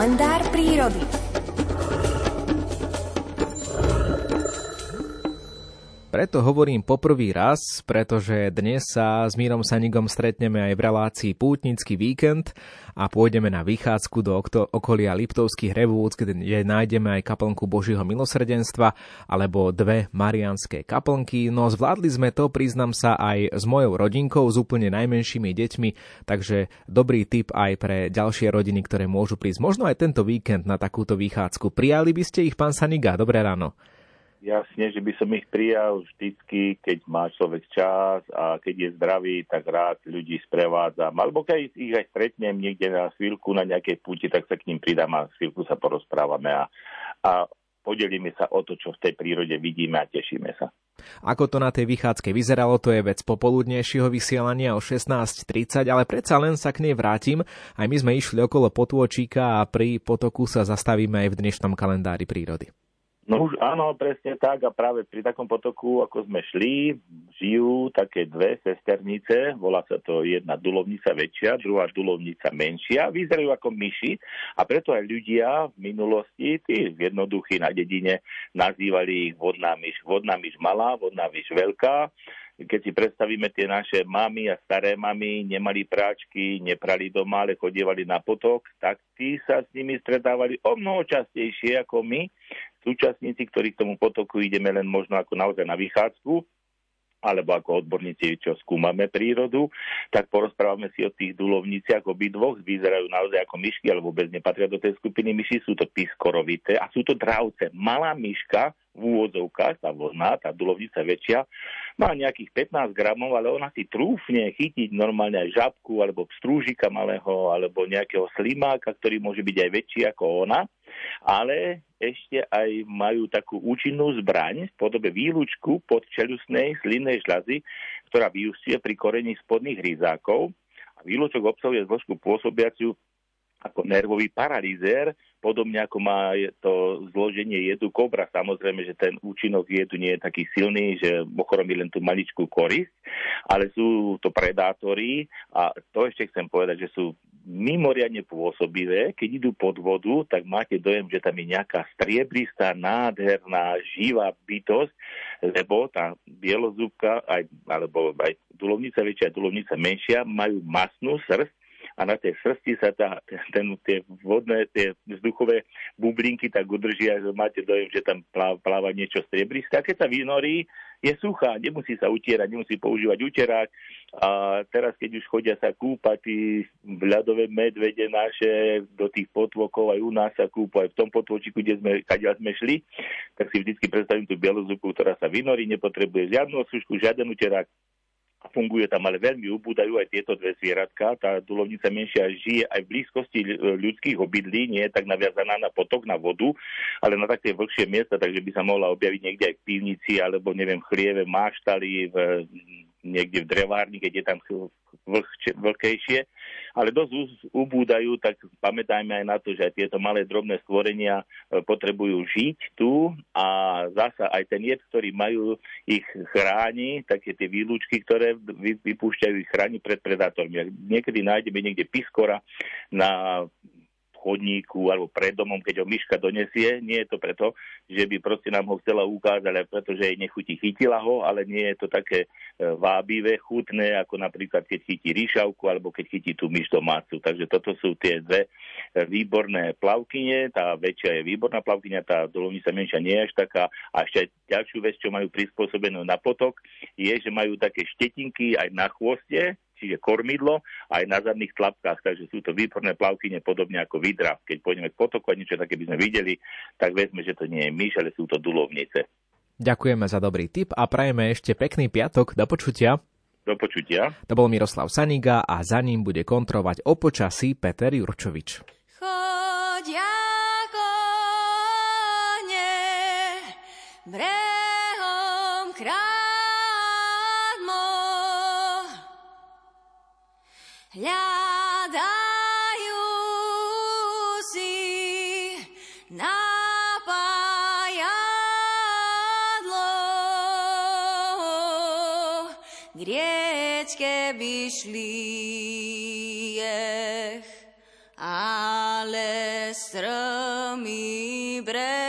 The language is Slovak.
kalendár prírody. Preto hovorím poprvý raz, pretože dnes sa s Mírom Sanigom stretneme aj v relácii Pútnický víkend a pôjdeme na vychádzku do okolia Liptovských revúc, kde nájdeme aj kaplnku Božieho milosrdenstva alebo dve marianské kaplnky. No zvládli sme to, priznam sa, aj s mojou rodinkou, s úplne najmenšími deťmi, takže dobrý tip aj pre ďalšie rodiny, ktoré môžu prísť možno aj tento víkend na takúto vychádzku. Prijali by ste ich, pán Saniga? Dobré ráno. Jasne, že by som ich prijal vždycky, keď má človek čas a keď je zdravý, tak rád ľudí sprevádzam. Alebo keď ich aj stretnem niekde na chvíľku na nejakej púti, tak sa k ním pridám a chvíľku sa porozprávame a, a podelíme sa o to, čo v tej prírode vidíme a tešíme sa. Ako to na tej vychádzke vyzeralo, to je vec popoludnejšieho vysielania o 16.30, ale predsa len sa k nej vrátim. Aj my sme išli okolo potôčika a pri potoku sa zastavíme aj v dnešnom kalendári prírody. No už áno, presne tak. A práve pri takom potoku, ako sme šli, žijú také dve sesternice, volá sa to jedna dulovnica väčšia, druhá dulovnica menšia, vyzerajú ako myši. A preto aj ľudia v minulosti, tí jednoduchí na dedine, nazývali ich vodná myš, vodná myš malá, vodná myš veľká, keď si predstavíme tie naše mamy a staré mamy, nemali práčky, neprali doma, ale chodievali na potok, tak tí sa s nimi stretávali o mnoho častejšie ako my súčasníci, ktorí k tomu potoku ideme len možno ako naozaj na vychádzku, alebo ako odborníci, čo skúmame prírodu, tak porozprávame si o tých dulovniciach obidvoch. Vyzerajú naozaj ako myšky, ale vôbec nepatria do tej skupiny myši. Sú to piskorovité a sú to dravce. Malá myška v úvodzovkách, tá vodná, tá dulovnica väčšia, má nejakých 15 gramov, ale ona si trúfne chytiť normálne aj žabku, alebo strúžika malého, alebo nejakého slimáka, ktorý môže byť aj väčší ako ona ale ešte aj majú takú účinnú zbraň v podobe výlučku pod čelusnej slinnej žľazy, ktorá vyústie pri korení spodných hryzákov. A výlučok obsahuje zložku pôsobiaciu ako nervový paralizér, podobne ako má to zloženie jedu kobra. Samozrejme, že ten účinok jedu nie je taký silný, že ochromí len tú maličkú korisť, ale sú to predátori a to ešte chcem povedať, že sú mimoriadne pôsobivé. Keď idú pod vodu, tak máte dojem, že tam je nejaká striebristá, nádherná, živá bytosť, lebo tá bielozúbka, aj, alebo aj dulovnica väčšia a dulovnica menšia, majú masnú srst, a na tej srsti sa tá, ten, tie vodné, tie vzduchové bublinky tak udržia, že máte dojem, že tam pláva, pláva niečo striebriste. A keď sa vynorí, je suchá, nemusí sa utierať, nemusí používať uterák. A teraz, keď už chodia sa kúpať tí ľadové medvede naše do tých potvokov, aj u nás sa kúpajú, aj v tom potvočiku, kde sme, kde sme šli, tak si vždycky predstavím tú bielozubku, ktorá sa vynorí, nepotrebuje žiadnu sušku, žiaden uterák, a funguje tam, ale veľmi ubúdajú aj tieto dve zvieratka. Tá dulovnica menšia žije aj v blízkosti ľudských obydlí, nie je tak naviazaná na potok, na vodu, ale na také vlhšie miesta, takže by sa mohla objaviť niekde aj v pivnici, alebo neviem, v chlieve, máštali, v niekde v drevárni, keď je tam vlhče, vlhkejšie, ale dosť ubúdajú, tak pamätajme aj na to, že aj tieto malé drobné stvorenia e, potrebujú žiť tu a zasa aj ten jed, ktorý majú, ich chráni, také tie výlučky, ktoré vypúšťajú, ich chráni pred predátormi. Niekedy nájdeme niekde piskora na chodníku alebo pred domom, keď ho myška donesie. Nie je to preto, že by proste nám ho chcela ukázať, ale pretože jej nechutí, chytila ho, ale nie je to také e, vábivé, chutné, ako napríklad keď chytí ríšavku alebo keď chytí tú myš domácu. Takže toto sú tie dve e, výborné plavkyne. Tá väčšia je výborná plavkyňa, tá dolovnica menšia nie je až taká. A ešte ďalšiu vec, čo majú prispôsobenú na potok, je, že majú také štetinky aj na chvoste, čiže kormidlo, aj na zadných tlapkách, takže sú to výborné plavkyne, podobne ako vidra. Keď pôjdeme k potoku a niečo také by sme videli, tak vezme, že to nie je myš, ale sú to dulovnice. Ďakujeme za dobrý tip a prajeme ešte pekný piatok. Do počutia. Do počutia. To bol Miroslav Saniga a za ním bude kontrovať o počasí Peter Jurčovič. Chodia kone, brehom krát. K riečke by šli ale strmý breh.